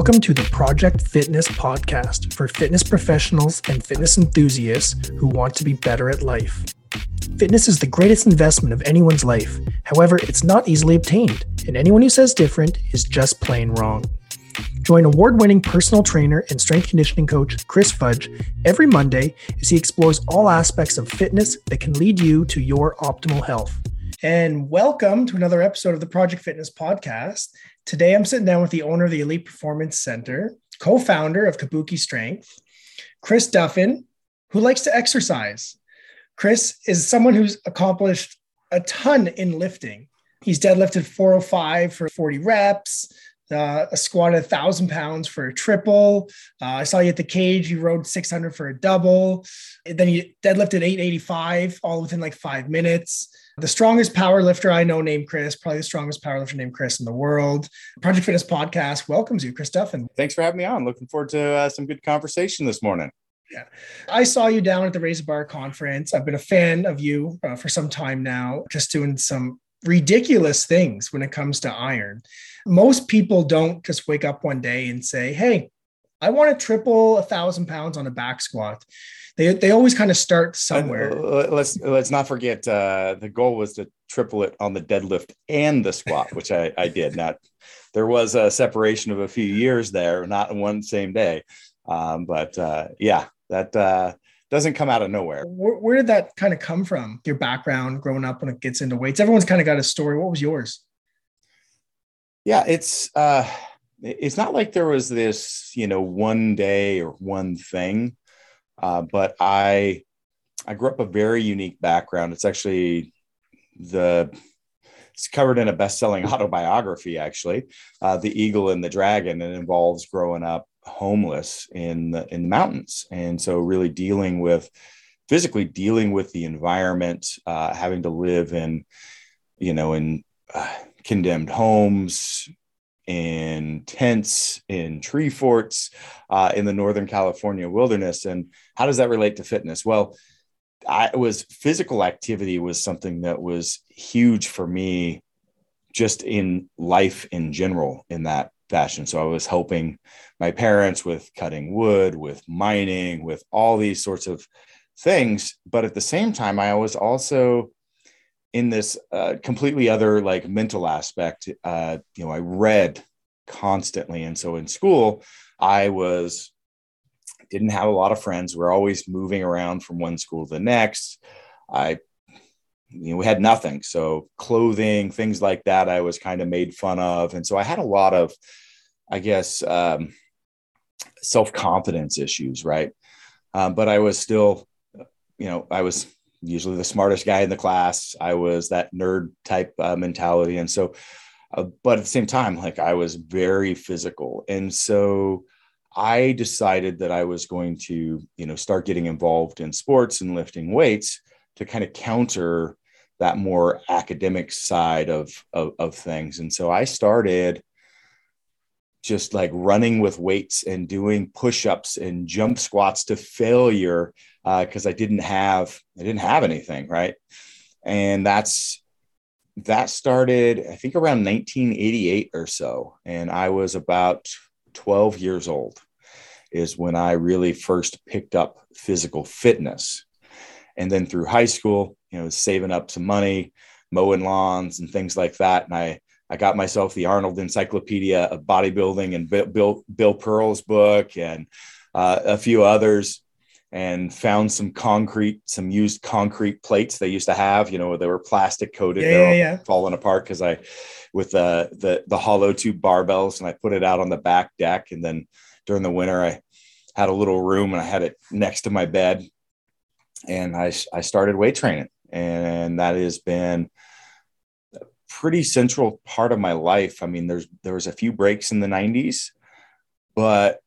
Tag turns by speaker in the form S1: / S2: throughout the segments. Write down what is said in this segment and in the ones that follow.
S1: Welcome to the Project Fitness podcast for fitness professionals and fitness enthusiasts who want to be better at life. Fitness is the greatest investment of anyone's life. However, it's not easily obtained, and anyone who says different is just plain wrong. Join award winning personal trainer and strength conditioning coach Chris Fudge every Monday as he explores all aspects of fitness that can lead you to your optimal health. And welcome to another episode of the Project Fitness podcast. Today, I'm sitting down with the owner of the Elite Performance Center, co founder of Kabuki Strength, Chris Duffin, who likes to exercise. Chris is someone who's accomplished a ton in lifting. He's deadlifted 405 for 40 reps, uh, a squat at 1,000 pounds for a triple. Uh, I saw you at the cage. You rode 600 for a double. Then you deadlifted 885 all within like five minutes the strongest power lifter I know named Chris, probably the strongest power lifter named Chris in the world. Project Fitness Podcast welcomes you, Chris Duffin.
S2: Thanks for having me on. Looking forward to uh, some good conversation this morning.
S1: Yeah. I saw you down at the Raise Bar conference. I've been a fan of you uh, for some time now, just doing some ridiculous things when it comes to iron. Most people don't just wake up one day and say, Hey, I want to triple a thousand pounds on a back squat they they always kind of start somewhere.
S2: let's let's not forget uh, the goal was to triple it on the deadlift and the squat, which I, I did. Not there was a separation of a few years there, not in one same day, um, but uh, yeah, that uh, doesn't come out of nowhere.
S1: Where, where did that kind of come from? Your background growing up when it gets into weights. Everyone's kind of got a story. What was yours?
S2: Yeah, it's uh, it's not like there was this you know one day or one thing uh, but I I grew up a very unique background. It's actually the it's covered in a best-selling autobiography, actually, uh, "The Eagle and the Dragon," it involves growing up homeless in the in the mountains, and so really dealing with physically dealing with the environment, uh, having to live in you know in uh, condemned homes, in tents, in tree forts, uh, in the Northern California wilderness. And how does that relate to fitness? Well, I was physical activity was something that was huge for me just in life in general in that fashion. So I was helping my parents with cutting wood, with mining, with all these sorts of things. But at the same time, I was also in this uh, completely other like mental aspect uh, you know i read constantly and so in school i was didn't have a lot of friends we we're always moving around from one school to the next i you know we had nothing so clothing things like that i was kind of made fun of and so i had a lot of i guess um, self-confidence issues right um, but i was still you know i was usually the smartest guy in the class. I was that nerd type uh, mentality. And so, uh, but at the same time, like I was very physical. And so I decided that I was going to, you know, start getting involved in sports and lifting weights to kind of counter that more academic side of, of, of things. And so I started just like running with weights and doing push-ups and jump squats to failure because uh, I didn't have I didn't have anything right, and that's that started I think around 1988 or so, and I was about 12 years old is when I really first picked up physical fitness, and then through high school, you know, saving up some money, mowing lawns and things like that, and I I got myself the Arnold Encyclopedia of Bodybuilding and Bill Bill, Bill Pearl's book and uh, a few others and found some concrete, some used concrete plates they used to have. You know, they were plastic coated,
S1: yeah, they're yeah, yeah.
S2: falling apart because I, with the the the hollow tube barbells, and I put it out on the back deck. And then during the winter, I had a little room and I had it next to my bed, and I I started weight training, and that has been a pretty central part of my life. I mean, there's there was a few breaks in the '90s, but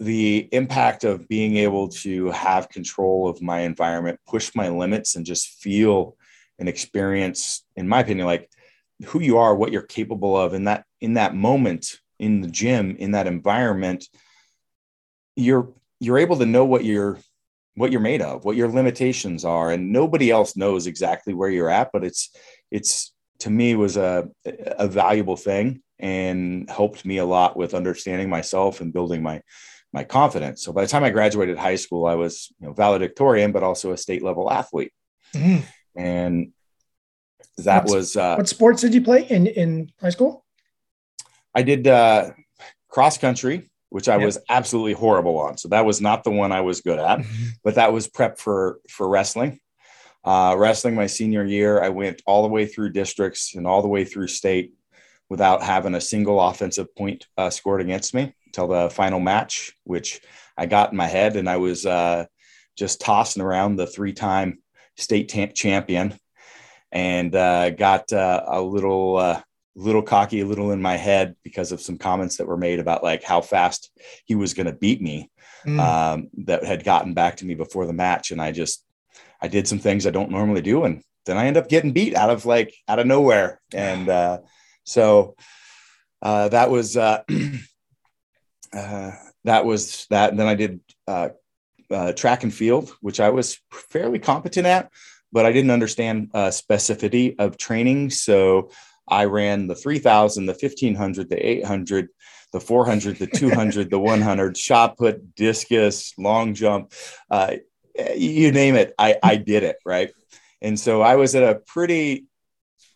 S2: the impact of being able to have control of my environment, push my limits, and just feel and experience, in my opinion, like who you are, what you're capable of in that in that moment in the gym, in that environment, you're you're able to know what you're what you're made of, what your limitations are, and nobody else knows exactly where you're at. But it's it's to me was a a valuable thing, and helped me a lot with understanding myself and building my my confidence. So by the time I graduated high school, I was you know valedictorian, but also a state level athlete. Mm-hmm. And that
S1: What's,
S2: was
S1: uh, what sports did you play in in high school?
S2: I did uh, cross country, which I yep. was absolutely horrible on. So that was not the one I was good at, mm-hmm. but that was prep for for wrestling. Uh, wrestling my senior year, I went all the way through districts and all the way through state without having a single offensive point uh, scored against me until the final match, which I got in my head, and I was uh, just tossing around the three-time state champion, and uh, got uh, a little uh, little cocky, a little in my head because of some comments that were made about like how fast he was going to beat me. Mm. Um, that had gotten back to me before the match, and I just I did some things I don't normally do, and then I end up getting beat out of like out of nowhere, and uh, so uh, that was uh, that was that. And then I did uh, uh, track and field, which I was fairly competent at, but I didn't understand uh, specificity of training. So I ran the 3000, the 1500, the 800, the 400, the 200, the 100, shot put, discus, long jump, uh, you name it. I, I did it. Right. And so I was at a pretty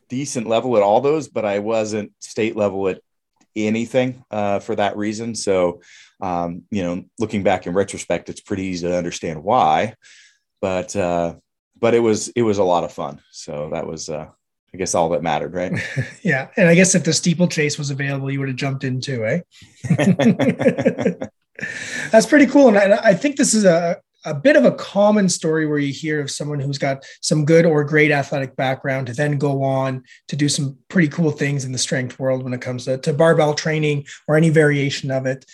S2: decent level at all those, but I wasn't state level at anything uh, for that reason. So, um, you know, looking back in retrospect, it's pretty easy to understand why. But uh, but it was it was a lot of fun. So that was uh, I guess all that mattered, right?
S1: yeah, and I guess if the steeplechase was available, you would have jumped into, eh? That's pretty cool, and I, I think this is a a bit of a common story where you hear of someone who's got some good or great athletic background to then go on to do some pretty cool things in the strength world when it comes to, to barbell training or any variation of it.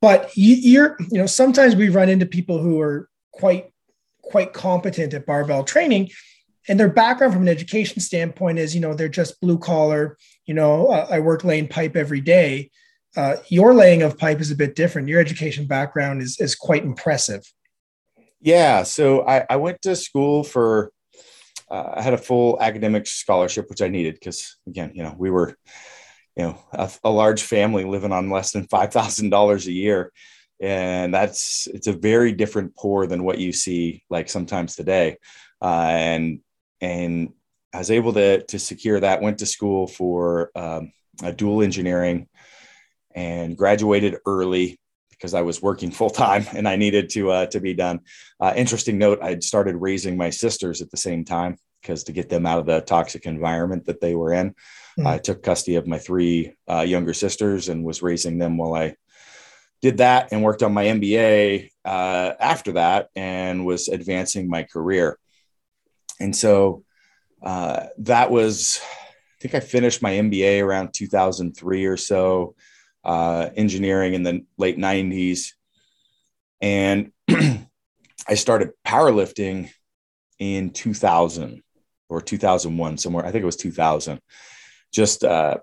S1: But you, you're, you know, sometimes we run into people who are quite, quite competent at barbell training and their background from an education standpoint is, you know, they're just blue collar, you know, uh, I work laying pipe every day. Uh, your laying of pipe is a bit different. Your education background is, is quite impressive.
S2: Yeah. So I, I went to school for, uh, I had a full academic scholarship, which I needed because, again, you know, we were, you know, a, a large family living on less than $5,000 a year. And that's, it's a very different poor than what you see like sometimes today. Uh, and, and I was able to, to secure that, went to school for um, dual engineering and graduated early because I was working full time and I needed to uh, to be done. Uh, interesting note: I'd started raising my sisters at the same time because to get them out of the toxic environment that they were in, mm. I took custody of my three uh, younger sisters and was raising them while I did that and worked on my MBA uh, after that and was advancing my career. And so uh, that was, I think I finished my MBA around 2003 or so uh, engineering in the late 90s. And I started powerlifting in 2000 or 2001, somewhere. I think it was 2000. Just, uh,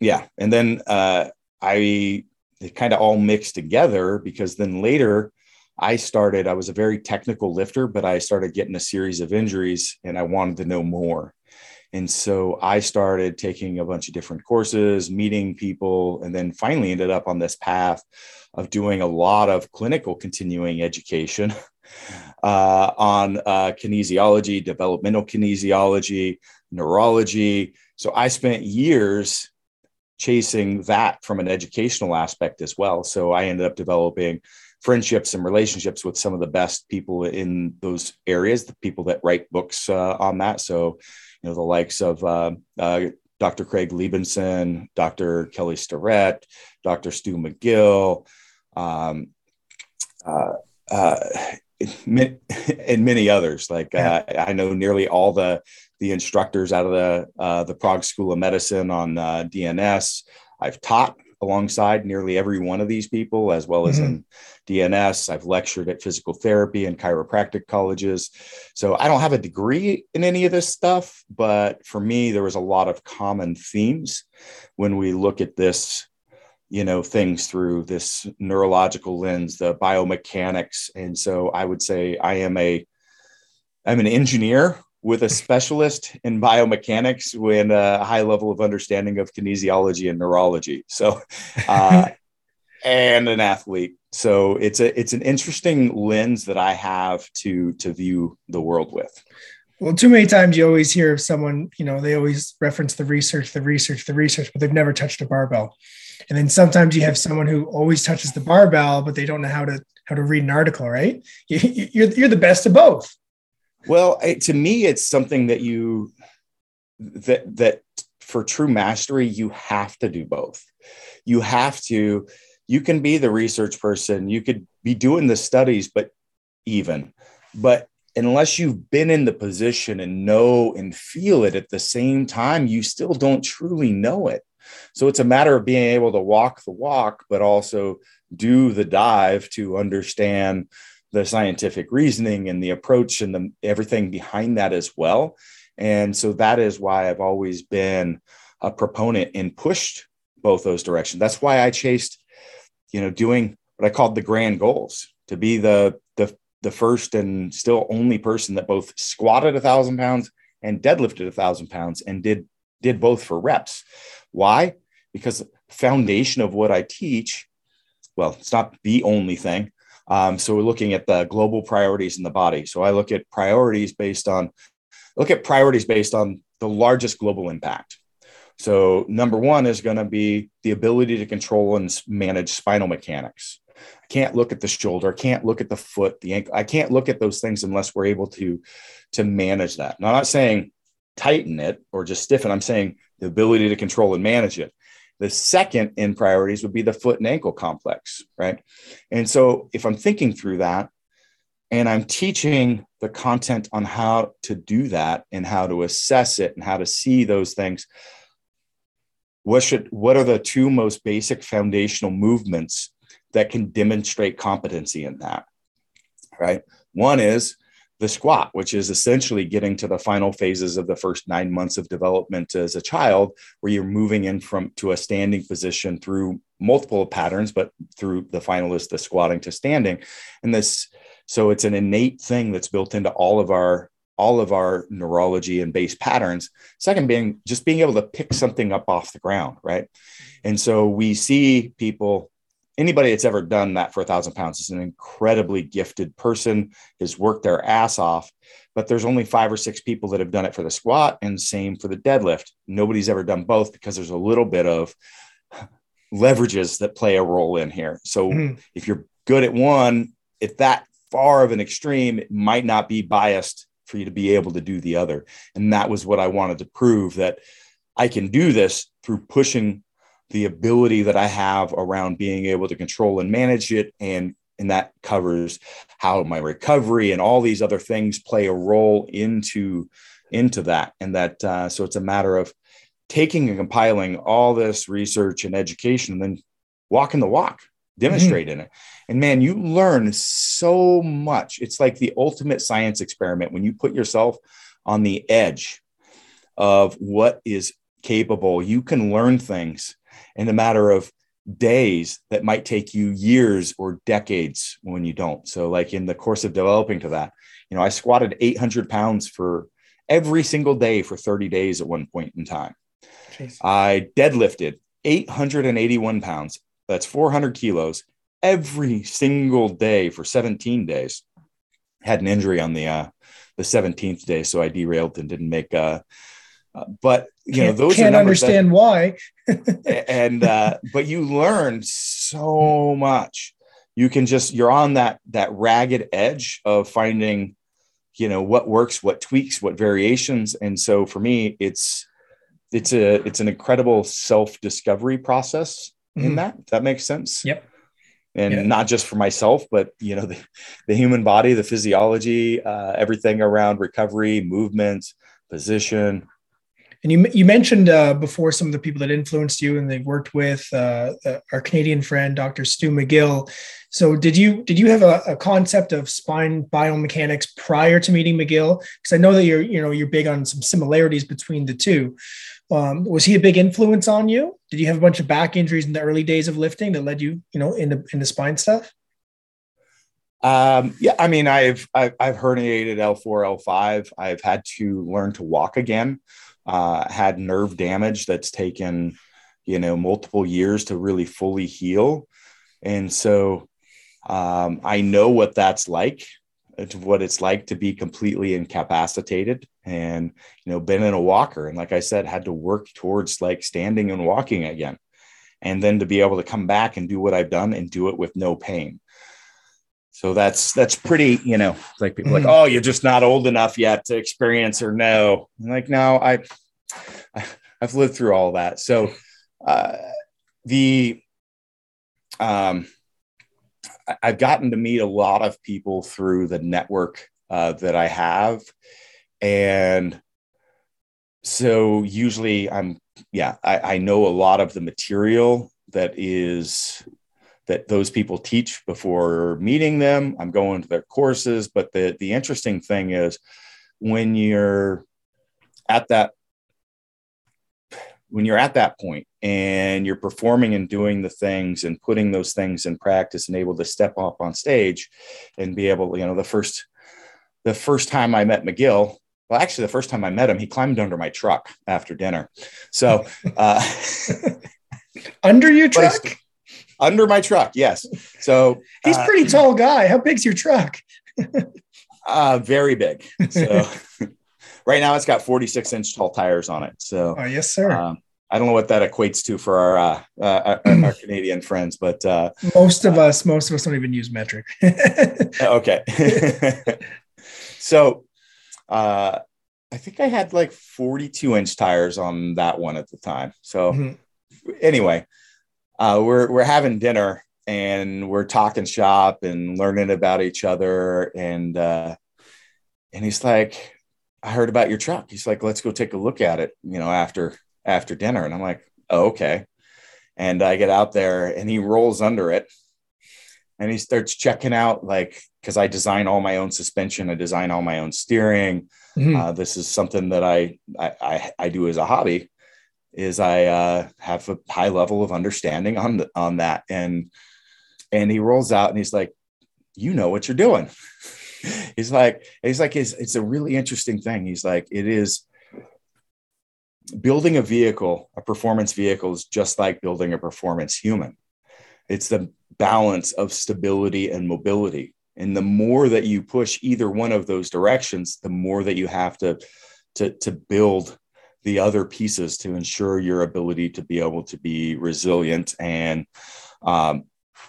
S2: yeah. And then uh, I, it kind of all mixed together because then later I started, I was a very technical lifter, but I started getting a series of injuries and I wanted to know more. And so I started taking a bunch of different courses, meeting people, and then finally ended up on this path of doing a lot of clinical continuing education uh, on uh, kinesiology, developmental kinesiology, neurology. So I spent years chasing that from an educational aspect as well. So I ended up developing friendships and relationships with some of the best people in those areas, the people that write books uh, on that. So you know, the likes of uh, uh, Dr. Craig Liebenson, Dr. Kelly Starrett, Dr. Stu McGill, um, uh, uh and many others. Like yeah. Uh, I know nearly all the the instructors out of the uh, the Prague School of Medicine on DNS. I've taught alongside nearly every one of these people, as well as mm-hmm. in DNS. I've lectured at physical therapy and chiropractic colleges. So I don't have a degree in any of this stuff, but for me, there was a lot of common themes when we look at this you know things through this neurological lens the biomechanics and so i would say i am a i'm an engineer with a specialist in biomechanics with a high level of understanding of kinesiology and neurology. So, uh, and an athlete. So it's a it's an interesting lens that I have to to view the world with.
S1: Well, too many times you always hear of someone, you know, they always reference the research, the research, the research, but they've never touched a barbell. And then sometimes you have someone who always touches the barbell, but they don't know how to how to read an article, right? You're, you're the best of both.
S2: Well, to me, it's something that you that that for true mastery, you have to do both. You have to. You can be the research person. You could be doing the studies, but even, but unless you've been in the position and know and feel it at the same time, you still don't truly know it. So it's a matter of being able to walk the walk, but also do the dive to understand the scientific reasoning and the approach and the everything behind that as well. And so that is why I've always been a proponent and pushed both those directions. That's why I chased, you know, doing what I called the grand goals to be the the the first and still only person that both squatted a thousand pounds and deadlifted a thousand pounds and did did both for reps. Why? Because foundation of what I teach, well, it's not the only thing. Um, so we're looking at the global priorities in the body. So I look at priorities based on look at priorities based on the largest global impact. So number one is going to be the ability to control and manage spinal mechanics. I can't look at the shoulder, I can't look at the foot, the ankle. I can't look at those things unless we're able to to manage that. Now, I'm not saying tighten it or just stiffen. I'm saying the ability to control and manage it. The second in priorities would be the foot and ankle complex, right? And so if I'm thinking through that and I'm teaching the content on how to do that and how to assess it and how to see those things, what should what are the two most basic foundational movements that can demonstrate competency in that? Right? One is the squat, which is essentially getting to the final phases of the first nine months of development as a child, where you're moving in from to a standing position through multiple patterns, but through the final is the squatting to standing. And this, so it's an innate thing that's built into all of our all of our neurology and base patterns. Second being just being able to pick something up off the ground, right? And so we see people anybody that's ever done that for a thousand pounds is an incredibly gifted person, has worked their ass off. But there's only five or six people that have done it for the squat and same for the deadlift. Nobody's ever done both because there's a little bit of leverages that play a role in here. So mm-hmm. if you're good at one, if that far of an extreme, it might not be biased for you to be able to do the other. And that was what I wanted to prove that I can do this through pushing the ability that I have around being able to control and manage it. And, and that covers how my recovery and all these other things play a role into, into that. And that, uh, so it's a matter of taking and compiling all this research and education and then walking the walk, demonstrating mm-hmm. it. And man, you learn so much. It's like the ultimate science experiment when you put yourself on the edge of what is capable, you can learn things in a matter of days that might take you years or decades when you don't. So, like in the course of developing to that, you know, I squatted 800 pounds for every single day for 30 days at one point in time. Jeez. I deadlifted 881 pounds. That's 400 kilos every single day for 17 days. Had an injury on the uh, the 17th day, so I derailed and didn't make uh, uh, but you can't, know those
S1: can't understand that, why.
S2: and uh, but you learn so much. You can just you're on that that ragged edge of finding, you know, what works, what tweaks, what variations. And so for me, it's it's a it's an incredible self discovery process mm-hmm. in that. that makes sense.
S1: Yep
S2: and yeah. not just for myself but you know the, the human body the physiology uh, everything around recovery movement position
S1: and you you mentioned uh, before some of the people that influenced you and they've worked with uh, uh, our Canadian friend Dr. Stu McGill. So did you did you have a, a concept of spine biomechanics prior to meeting McGill? Because I know that you're you know you're big on some similarities between the two. Um, was he a big influence on you? Did you have a bunch of back injuries in the early days of lifting that led you you know into into spine stuff?
S2: Um, yeah, I mean, I've, I've, I've herniated L4, L5. I've had to learn to walk again. Uh, had nerve damage that's taken, you know, multiple years to really fully heal, and so um, I know what that's like, what it's like to be completely incapacitated, and you know, been in a walker, and like I said, had to work towards like standing and walking again, and then to be able to come back and do what I've done and do it with no pain so that's that's pretty, you know, like people mm. like, oh, you're just not old enough yet to experience or know. I'm like, no, I, I've lived through all that. So uh, the um, I've gotten to meet a lot of people through the network uh, that I have, and so usually I'm yeah I, I know a lot of the material that is that those people teach before meeting them. I'm going to their courses, but the the interesting thing is when you're at that when you're at that point and you're performing and doing the things and putting those things in practice and able to step up on stage and be able to you know the first the first time i met mcgill well actually the first time i met him he climbed under my truck after dinner. So uh
S1: under your truck
S2: under my truck. Yes. So
S1: he's uh, pretty tall guy. How big's your truck?
S2: uh, very big. So right now it's got 46 inch tall tires on it. So
S1: oh, yes, sir. Um,
S2: I don't know what that equates to for our uh, uh, our, our, Canadian friends, but uh,
S1: most of us, most of us don't even use metric.
S2: okay. so, uh, I think I had like 42 inch tires on that one at the time. So, mm-hmm. anyway, uh, we're we're having dinner and we're talking shop and learning about each other. And uh, and he's like i heard about your truck. He's like let's go take a look at it you know after after dinner. And i'm like oh, okay. And i get out there and he rolls under it and he starts checking out like because i design all my own suspension i design all my own steering. Mm-hmm. uh, this is something that I, I i do as a hobby is I uh, have a high level of understanding on the, on that. And and he rolls out and he's like, "You know what you're doing." he's like, he's like, it's, it's a really interesting thing. He's like, it is building a vehicle, a performance vehicle is just like building a performance human. It's the balance of stability and mobility. And the more that you push either one of those directions, the more that you have to to, to build the other pieces to ensure your ability to be able to be resilient. And um,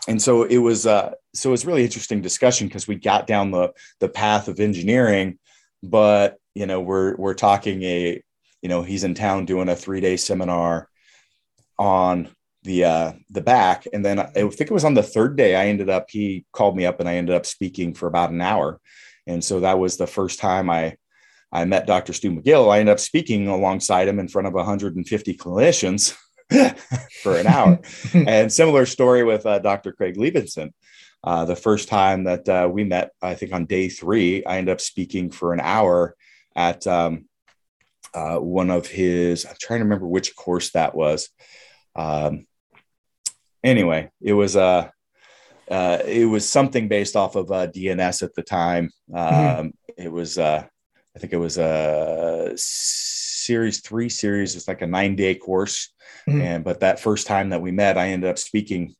S2: and so it was uh, so it was really interesting discussion because we got down the the path of engineering but you know we're we're talking a you know he's in town doing a three day seminar on the uh the back. And then i think it was on the third day i ended up he called me up and i ended up speaking for about an hour. And so that was the first time i I met Dr. Stu McGill. I ended up speaking alongside him in front of 150 clinicians for an hour. and similar story with uh, Dr. Craig Liebenson. Uh, the first time that uh, we met, I think on day three, I ended up speaking for an hour at um, uh, one of his, I'm trying to remember which course that was. Um, anyway, it was a, uh, uh, it was something based off of DNS at the time. Mm-hmm. Um, mm-hmm. It was I think it was a series three series. It's like a nine day course. Mm-hmm. And, but that first time that we met, I ended up speaking,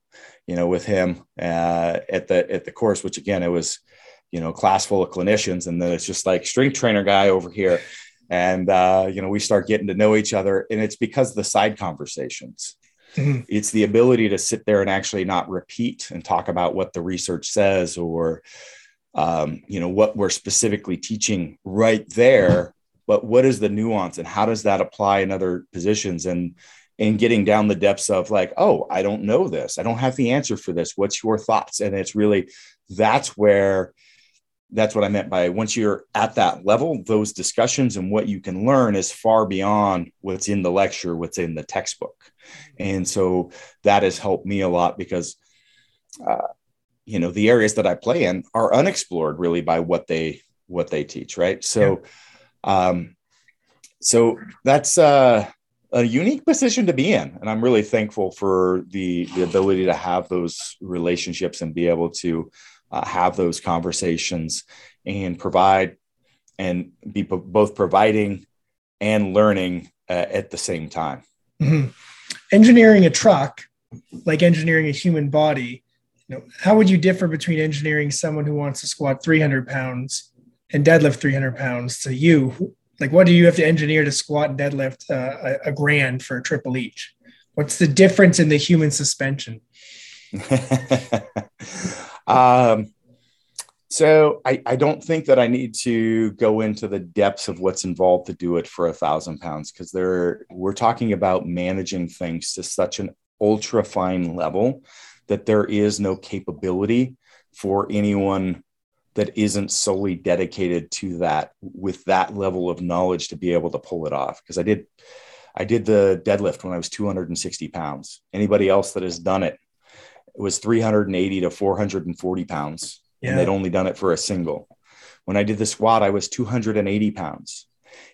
S2: you know, with him uh, at the, at the course, which again, it was, you know, class full of clinicians. And then it's just like strength trainer guy over here. And, uh, you know, we start getting to know each other and it's because of the side conversations. Mm-hmm. It's the ability to sit there and actually not repeat and talk about what the research says or, um, you know what we're specifically teaching right there but what is the nuance and how does that apply in other positions and and getting down the depths of like oh i don't know this. I don't have the answer for this. What's your thoughts? And it's really that's where that's what i meant by once you're at that level those discussions and what you can learn is far beyond what's in the lecture what's in the textbook. And so that has helped me a lot because uh, you know the areas that i play in are unexplored really by what they what they teach right so yeah. um so that's uh a unique position to be in and i'm really thankful for the the ability to have those relationships and be able to uh, have those conversations and provide and be p- both providing and learning uh, at the same time.
S1: Mm-hmm. Engineering a truck, like engineering a human body, you know, how would you differ between engineering someone who wants to squat 300 pounds and deadlift 300 pounds to you? Like, what do you have to engineer to squat and deadlift uh, a, a grand for a triple each? What's the difference in the human suspension?
S2: um, so I, I don't think that I need to go into the depths of what's involved to do it for a thousand pounds because there we're talking about managing things to such an ultra fine level that there is no capability for anyone that isn't solely dedicated to that with that level of knowledge to be able to pull it off because i did i did the deadlift when i was 260 pounds anybody else that has done it it was 380 to 440 pounds yeah. and they'd only done it for a single. When I did the squat, I was 280 pounds.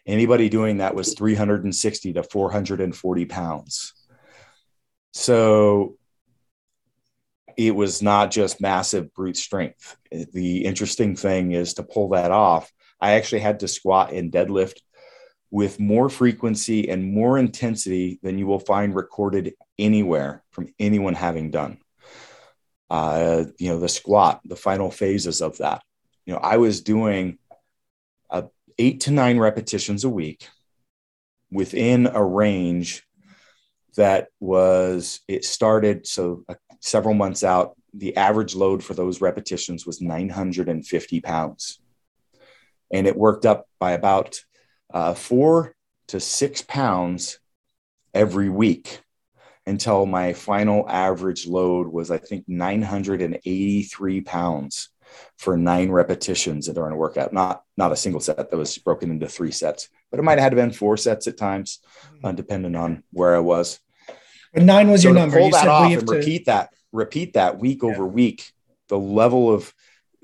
S2: Anybody doing that was 360 to 440 pounds. So it was not just massive brute strength. The interesting thing is to pull that off. I actually had to squat and deadlift with more frequency and more intensity than you will find recorded anywhere from anyone having done uh, you know, the squat, the final phases of that. You know, I was doing uh, eight to nine repetitions a week within a range that was, it started, so uh, several months out, the average load for those repetitions was 950 pounds. And it worked up by about uh, four to six pounds every week until my final average load was, I think, 983 pounds for nine repetitions during a workout. Not not a single set that was broken into three sets, but it might have had been four sets at times, uh, depending on where I was.
S1: But nine was so your number.
S2: Pull you that off and to... repeat that, repeat that week yeah. over week. The level of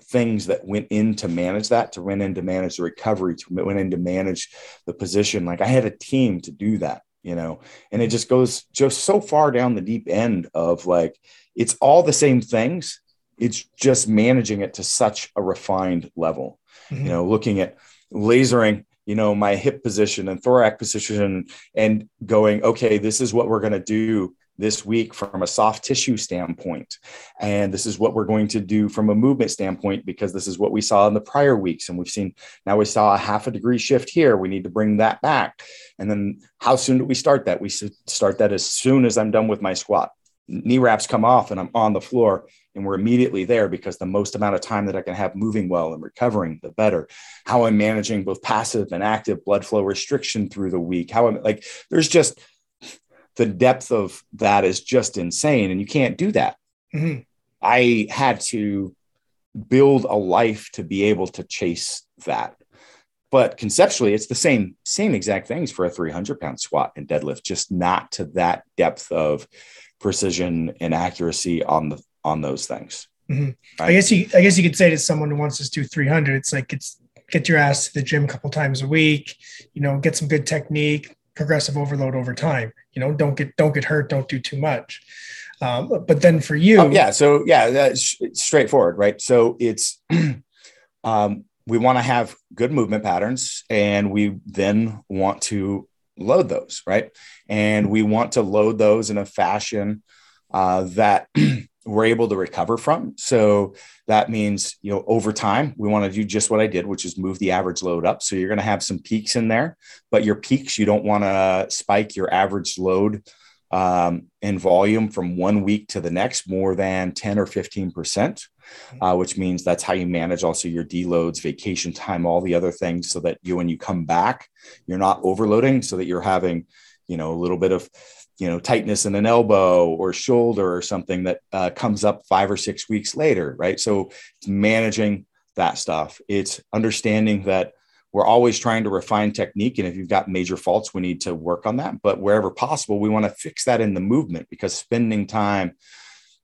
S2: things that went in to manage that, to went in to manage the recovery, to went in to manage the position. Like I had a team to do that you know and it just goes just so far down the deep end of like it's all the same things it's just managing it to such a refined level mm-hmm. you know looking at lasering you know my hip position and thorax position and going okay this is what we're going to do this week from a soft tissue standpoint. And this is what we're going to do from a movement standpoint because this is what we saw in the prior weeks. And we've seen now we saw a half a degree shift here. We need to bring that back. And then how soon do we start that? We start that as soon as I'm done with my squat. Knee wraps come off and I'm on the floor and we're immediately there because the most amount of time that I can have moving well and recovering, the better. How I'm managing both passive and active blood flow restriction through the week. How I'm like, there's just the depth of that is just insane and you can't do that mm-hmm. i had to build a life to be able to chase that but conceptually it's the same same exact things for a 300 pound squat and deadlift just not to that depth of precision and accuracy on the on those things
S1: mm-hmm. right? i guess you i guess you could say to someone who wants to do 300 it's like it's get your ass to the gym a couple times a week you know get some good technique progressive overload over time. You know, don't get don't get hurt, don't do too much. Um, but then for you,
S2: oh, yeah. So yeah, that's straightforward, right? So it's um, we want to have good movement patterns, and we then want to load those, right? And we want to load those in a fashion uh, that we're able to recover from. So that means, you know, over time, we want to do just what I did, which is move the average load up. So you're going to have some peaks in there, but your peaks, you don't want to spike your average load um, in volume from one week to the next more than 10 or 15%, uh, which means that's how you manage also your deloads, vacation time, all the other things so that you, when you come back, you're not overloading so that you're having, you know, a little bit of you know tightness in an elbow or shoulder or something that uh, comes up five or six weeks later right? So it's managing that stuff. It's understanding that we're always trying to refine technique and if you've got major faults we need to work on that. But wherever possible we want to fix that in the movement because spending time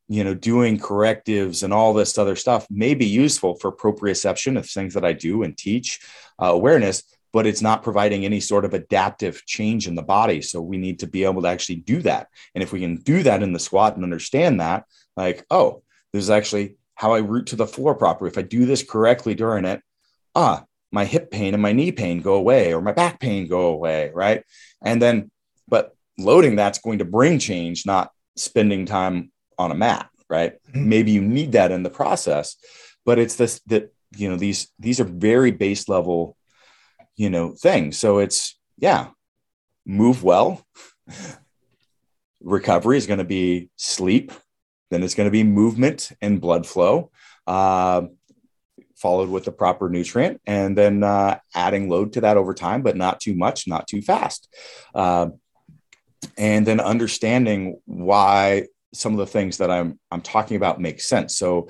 S2: you know doing correctives and all this other stuff may be useful for proprioception of things that i do and teach uh, awareness but it's not providing any sort of adaptive change in the body. So we need to be able to actually do that. And if we can do that in the squat and understand that, like, oh, this is actually how I root to the floor properly. If I do this correctly during it, ah, my hip pain and my knee pain go away or my back pain go away, right? And then, but loading that's going to bring change, not spending time on a mat, right? Mm-hmm. Maybe you need that in the process, but it's this that you know these these are very base level, you know, thing. So it's yeah, move well. Recovery is going to be sleep, then it's going to be movement and blood flow. Uh, followed with the proper nutrient and then uh, adding load to that over time, but not too much, not too fast. Uh, and then understanding why some of the things that I'm, I'm talking about make sense. So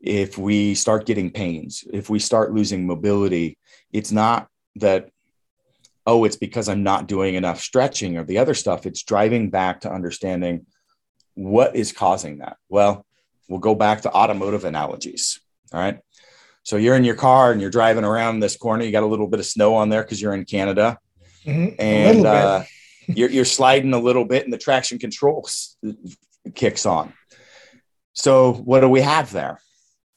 S2: if we start getting pains, if we start losing mobility, it's not that, oh, it's because I'm not doing enough stretching or the other stuff. It's driving back to understanding what is causing that. Well, we'll go back to automotive analogies. All right. So you're in your car and you're driving around this corner. You got a little bit of snow on there because you're in Canada, mm-hmm. and uh, you're, you're sliding a little bit, and the traction control kicks on. So what do we have there?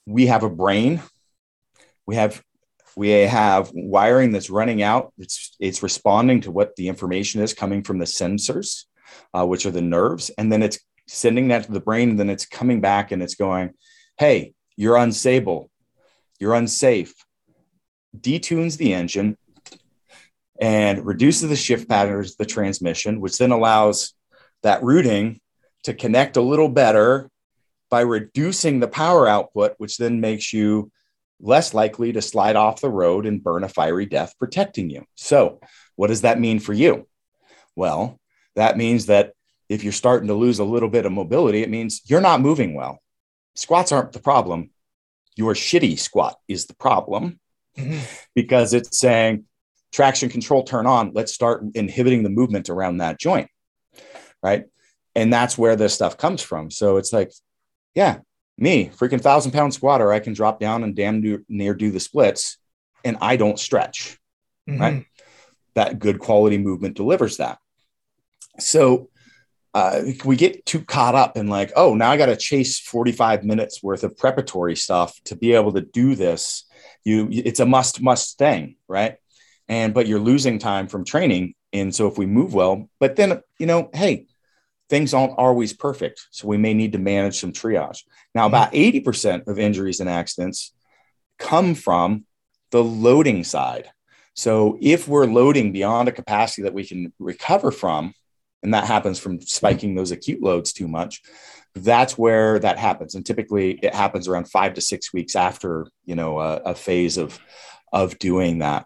S2: We have a brain. We have we have wiring that's running out. It's it's responding to what the information is coming from the sensors, uh, which are the nerves, and then it's sending that to the brain, and then it's coming back and it's going, "Hey, you're unstable you're unsafe, detunes the engine and reduces the shift patterns the transmission, which then allows that routing to connect a little better by reducing the power output, which then makes you less likely to slide off the road and burn a fiery death protecting you. So, what does that mean for you? Well, that means that if you're starting to lose a little bit of mobility, it means you're not moving well. Squats aren't the problem your shitty squat is the problem mm-hmm. because it's saying traction control turn on let's start inhibiting the movement around that joint right and that's where this stuff comes from so it's like yeah me freaking thousand pound squatter i can drop down and damn near do the splits and i don't stretch mm-hmm. right that good quality movement delivers that so uh, we get too caught up in like, oh, now I got to chase 45 minutes worth of preparatory stuff to be able to do this. You, it's a must, must thing, right? And but you're losing time from training. And so if we move well, but then you know, hey, things aren't always perfect, so we may need to manage some triage. Now, mm-hmm. about 80% of injuries and accidents come from the loading side. So if we're loading beyond a capacity that we can recover from, and that happens from spiking those acute loads too much that's where that happens and typically it happens around five to six weeks after you know a, a phase of of doing that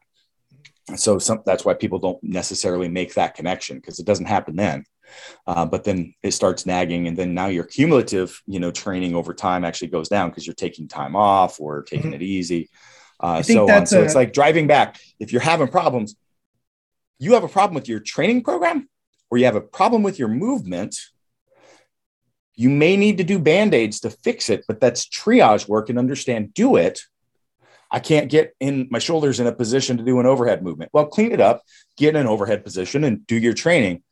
S2: so some, that's why people don't necessarily make that connection because it doesn't happen then uh, but then it starts nagging and then now your cumulative you know training over time actually goes down because you're taking time off or taking mm-hmm. it easy uh, so on so a- it's like driving back if you're having problems you have a problem with your training program or you have a problem with your movement, you may need to do band aids to fix it, but that's triage work and understand do it. I can't get in my shoulders in a position to do an overhead movement. Well, clean it up, get in an overhead position and do your training.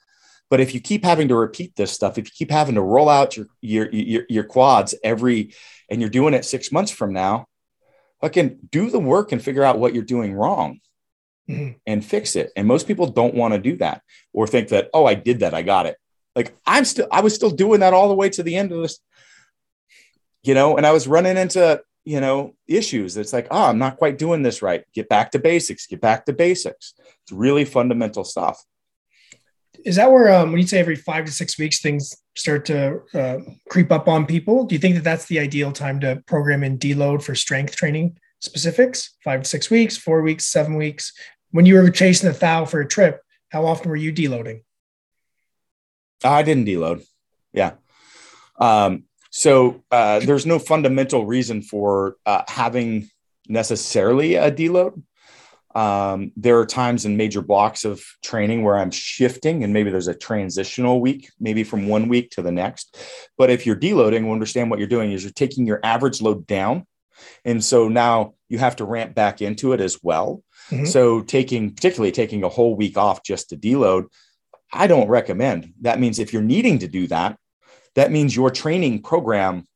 S2: But if you keep having to repeat this stuff, if you keep having to roll out your your your, your quads every and you're doing it six months from now, fucking do the work and figure out what you're doing wrong mm-hmm. and fix it. And most people don't want to do that or think that, oh, I did that, I got it. Like I'm still, I was still doing that all the way to the end of this, you know, and I was running into, you know, issues. It's like, oh, I'm not quite doing this right. Get back to basics, get back to basics. It's really fundamental stuff.
S1: Is that where, um, when you say every five to six weeks, things start to uh, creep up on people? Do you think that that's the ideal time to program in deload for strength training specifics? Five to six weeks, four weeks, seven weeks? When you were chasing a thou for a trip, how often were you deloading?
S2: I didn't deload. Yeah. Um, so uh, there's no fundamental reason for uh, having necessarily a deload. Um, there are times in major blocks of training where I'm shifting, and maybe there's a transitional week, maybe from one week to the next. But if you're deloading, we'll understand what you're doing is you're taking your average load down. And so now you have to ramp back into it as well. Mm-hmm. So taking particularly taking a whole week off just to deload, I don't recommend. That means if you're needing to do that, that means your training program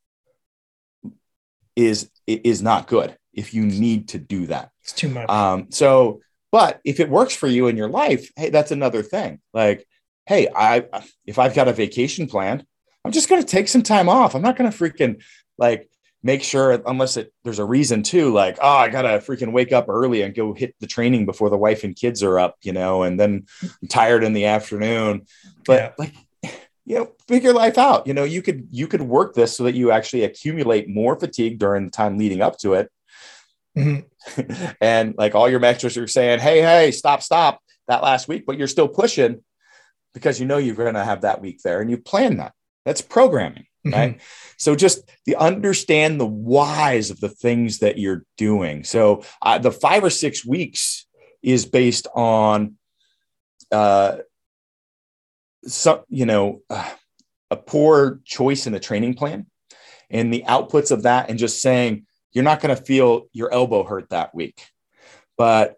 S2: is is not good if you need to do that.
S1: It's too much.
S2: Um, so, but if it works for you in your life, hey, that's another thing. Like, hey, I if I've got a vacation planned, I'm just going to take some time off. I'm not going to freaking like make sure unless it there's a reason to like oh i gotta freaking wake up early and go hit the training before the wife and kids are up you know and then i'm tired in the afternoon but yeah. like you know figure life out you know you could you could work this so that you actually accumulate more fatigue during the time leading up to it mm-hmm. and like all your metrics are saying hey hey stop stop that last week but you're still pushing because you know you're going to have that week there and you plan that that's programming mm-hmm. right so just the understand the whys of the things that you're doing so uh, the five or six weeks is based on uh some you know uh, a poor choice in the training plan and the outputs of that and just saying you're not going to feel your elbow hurt that week. But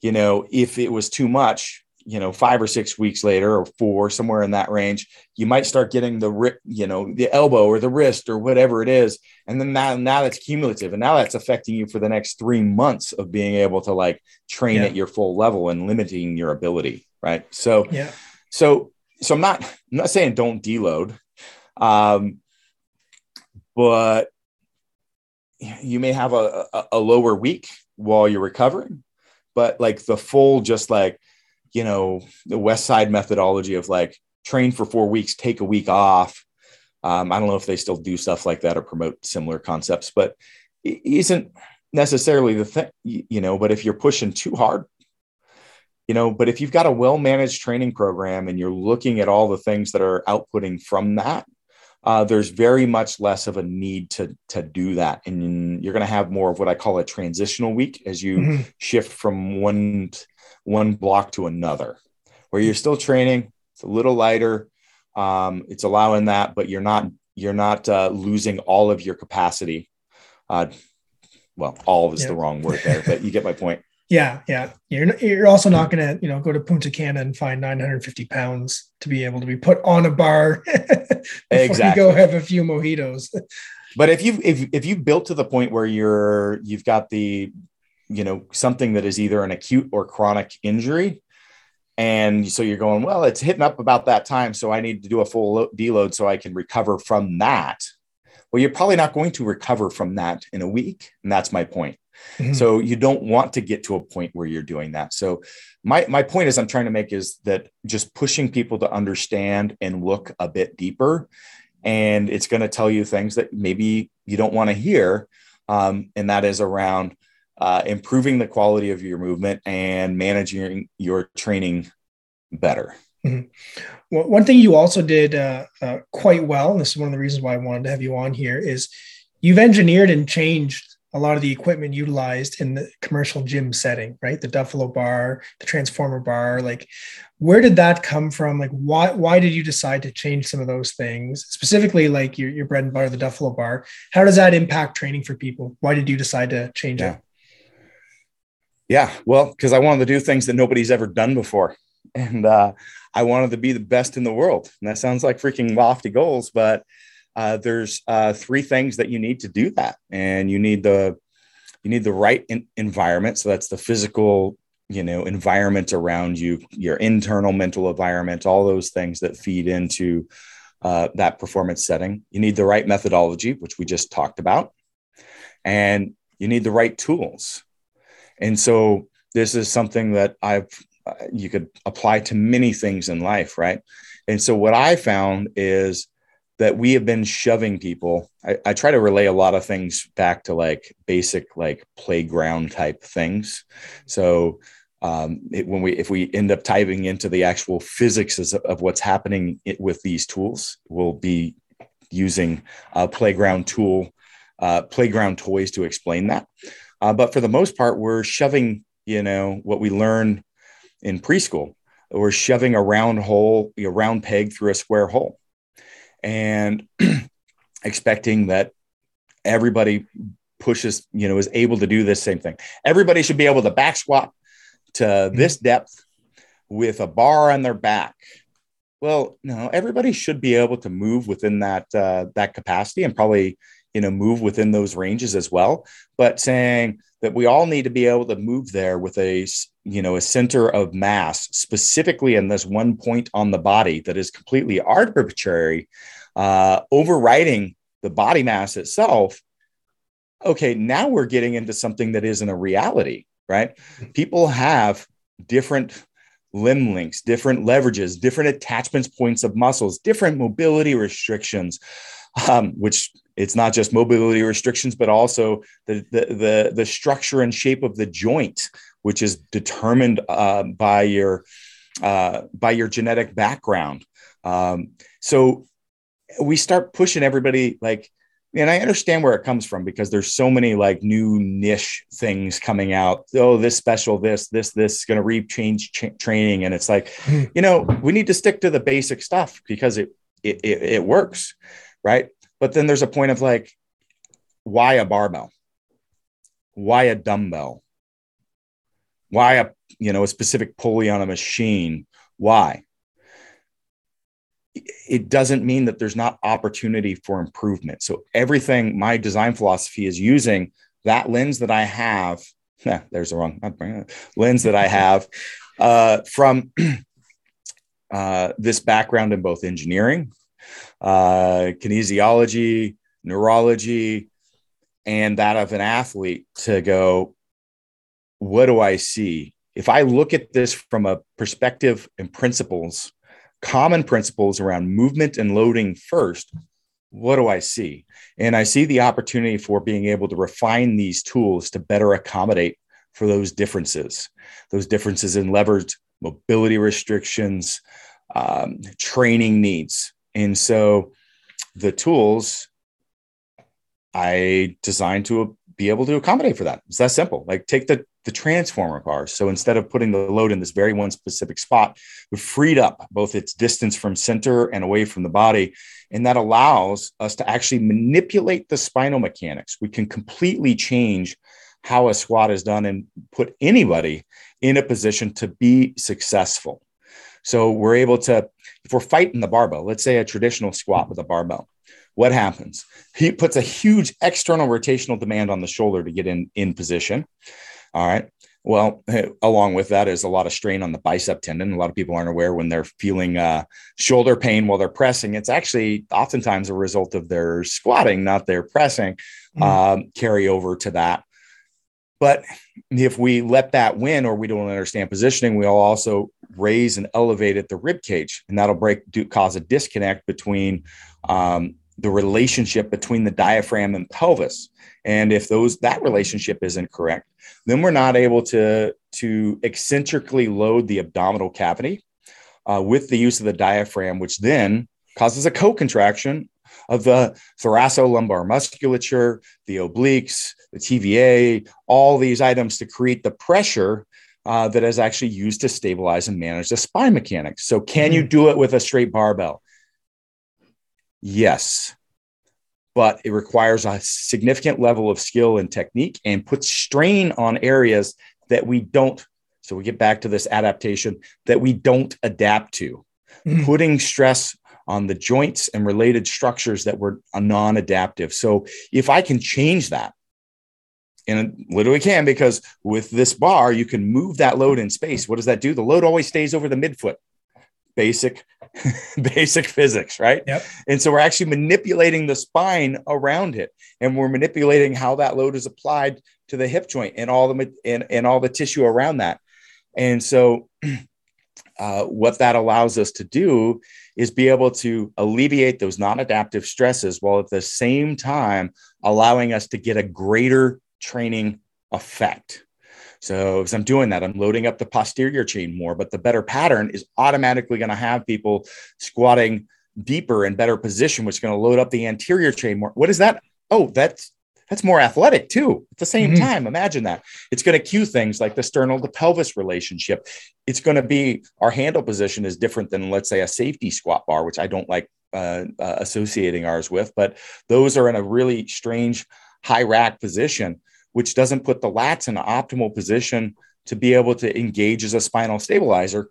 S2: you know if it was too much you know five or six weeks later or four somewhere in that range you might start getting the you know the elbow or the wrist or whatever it is. And then now now that's cumulative and now that's affecting you for the next three months of being able to like train yeah. at your full level and limiting your ability right? So
S1: yeah.
S2: so so i'm not i'm not saying don't deload um but you may have a, a, a lower week while you're recovering but like the full just like you know the west side methodology of like train for four weeks take a week off. Um, i don't know if they still do stuff like that or promote similar concepts but it isn't necessarily the thing you know but if you're pushing too hard you know but if you've got a well managed training program and you're looking at all the things that are outputting from that uh, there's very much less of a need to to do that and you're going to have more of what i call a transitional week as you mm-hmm. shift from one one block to another, where you're still training. It's a little lighter. Um, it's allowing that, but you're not you're not uh, losing all of your capacity. Uh, well, all is yeah. the wrong word there, but you get my point.
S1: Yeah, yeah. You're you're also not going to you know go to Punta Cana and find 950 pounds to be able to be put on a bar exactly. you go have a few mojitos.
S2: but if you if if you built to the point where you're you've got the you know something that is either an acute or chronic injury and so you're going well it's hitting up about that time so i need to do a full deload so i can recover from that well you're probably not going to recover from that in a week and that's my point mm-hmm. so you don't want to get to a point where you're doing that so my, my point is i'm trying to make is that just pushing people to understand and look a bit deeper and it's going to tell you things that maybe you don't want to hear um, and that is around uh, improving the quality of your movement and managing your training better.
S1: Mm-hmm. Well, one thing you also did uh, uh, quite well, and this is one of the reasons why I wanted to have you on here, is you've engineered and changed a lot of the equipment utilized in the commercial gym setting, right? The Duffalo bar, the transformer bar, like where did that come from? Like why why did you decide to change some of those things? Specifically like your, your bread and butter, the Duffalo bar. How does that impact training for people? Why did you decide to change yeah. it?
S2: Yeah, well, because I wanted to do things that nobody's ever done before. And uh, I wanted to be the best in the world. And that sounds like freaking lofty goals, but uh, there's uh, three things that you need to do that. And you need the you need the right in- environment. So that's the physical, you know, environment around you, your internal mental environment, all those things that feed into uh, that performance setting. You need the right methodology, which we just talked about, and you need the right tools. And so this is something that I've uh, you could apply to many things in life, right? And so what I found is that we have been shoving people. I, I, try to relay a lot of things back to like basic like playground type things. So um, it, when we if we end up typing into the actual physics of, of what's happening with these tools, we'll be using a playground tool, uh, playground toys to explain that. Uh, but for the most part, we're shoving, you know, what we learn in preschool. We're shoving a round hole, a round peg through a square hole, and expecting that everybody pushes, you know, is able to do this same thing. Everybody should be able to back squat to mm-hmm. this depth with a bar on their back. Well, no, everybody should be able to move within that uh, that capacity and probably you know move within those ranges as well. But saying that we all need to be able to move there with a you know a center of mass specifically in this one point on the body that is completely arbitrary uh, overriding the body mass itself okay now we're getting into something that isn't a reality right? People have different limb lengths different leverages different attachments points of muscles different mobility restrictions um, which it's not just mobility restrictions, but also the, the, the, the structure and shape of the joint, which is determined uh, by your uh, by your genetic background. Um, so we start pushing everybody like, and I understand where it comes from because there's so many like new niche things coming out. Oh, this special, this, this, this is going to re change training, and it's like, hmm. you know, we need to stick to the basic stuff because it it, it, it works, right? But then there's a point of like, why a barbell? Why a dumbbell? Why a you know a specific pulley on a machine? Why? It doesn't mean that there's not opportunity for improvement. So everything my design philosophy is using that lens that I have. There's the wrong lens that I have uh, from uh, this background in both engineering uh, kinesiology, neurology, and that of an athlete to go, what do I see? If I look at this from a perspective and principles, common principles around movement and loading first, what do I see? And I see the opportunity for being able to refine these tools to better accommodate for those differences, those differences in leverage, mobility restrictions, um, training needs. And so the tools I designed to be able to accommodate for that. It's that simple. Like take the the transformer bars. So instead of putting the load in this very one specific spot, we freed up both its distance from center and away from the body. And that allows us to actually manipulate the spinal mechanics. We can completely change how a squat is done and put anybody in a position to be successful. So we're able to, if we're fighting the barbell, let's say a traditional squat with a barbell, what happens? He puts a huge external rotational demand on the shoulder to get in, in position. All right. Well, along with that is a lot of strain on the bicep tendon. A lot of people aren't aware when they're feeling uh, shoulder pain while they're pressing. It's actually oftentimes a result of their squatting, not their pressing, mm. um, carry over to that. But if we let that win or we don't understand positioning, we'll also raise and elevate at the rib cage, and that'll break do, cause a disconnect between um, the relationship between the diaphragm and pelvis. And if those that relationship isn't correct, then we're not able to to eccentrically load the abdominal cavity uh, with the use of the diaphragm, which then causes a co-contraction of the thoracolumbar musculature, the obliques, the TVA, all these items to create the pressure uh, that is actually used to stabilize and manage the spine mechanics. So, can mm-hmm. you do it with a straight barbell? Yes, but it requires a significant level of skill and technique and puts strain on areas that we don't. So, we get back to this adaptation that we don't adapt to, mm-hmm. putting stress on the joints and related structures that were non adaptive. So, if I can change that, and it literally can because with this bar, you can move that load in space. What does that do? The load always stays over the midfoot. Basic, basic physics, right?
S1: Yep.
S2: And so we're actually manipulating the spine around it, and we're manipulating how that load is applied to the hip joint and all the and, and all the tissue around that. And so, uh, what that allows us to do is be able to alleviate those non-adaptive stresses while at the same time allowing us to get a greater training effect. So as I'm doing that, I'm loading up the posterior chain more, but the better pattern is automatically going to have people squatting deeper and better position, which is going to load up the anterior chain more. What is that? Oh, that's that's more athletic too. At the same mm-hmm. time, imagine that. It's going to cue things like the sternal to pelvis relationship. It's going to be our handle position is different than, let's say, a safety squat bar, which I don't like uh, uh, associating ours with, but those are in a really strange high rack position which doesn't put the lats in an optimal position to be able to engage as a spinal stabilizer,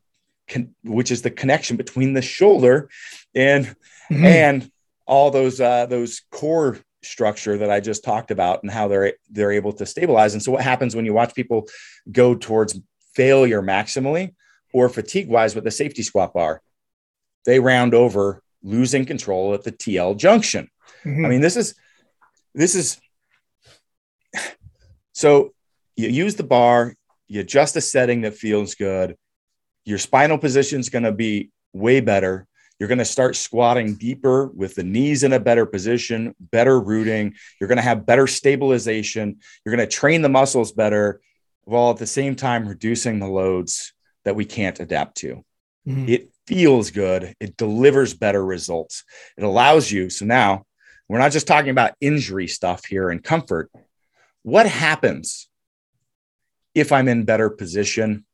S2: con- which is the connection between the shoulder and mm-hmm. and all those uh, those core structure that I just talked about and how they're they're able to stabilize. And so what happens when you watch people go towards failure maximally or fatigue wise with the safety squat bar? They round over losing control at the TL junction. Mm-hmm. I mean, this is this is so you use the bar, you adjust a setting that feels good. Your spinal position is going to be way better. You're going to start squatting deeper with the knees in a better position, better rooting. You're going to have better stabilization. You're going to train the muscles better while at the same time reducing the loads that we can't adapt to. Mm-hmm. It feels good. It delivers better results. It allows you. So now we're not just talking about injury stuff here and comfort. What happens if I'm in better position,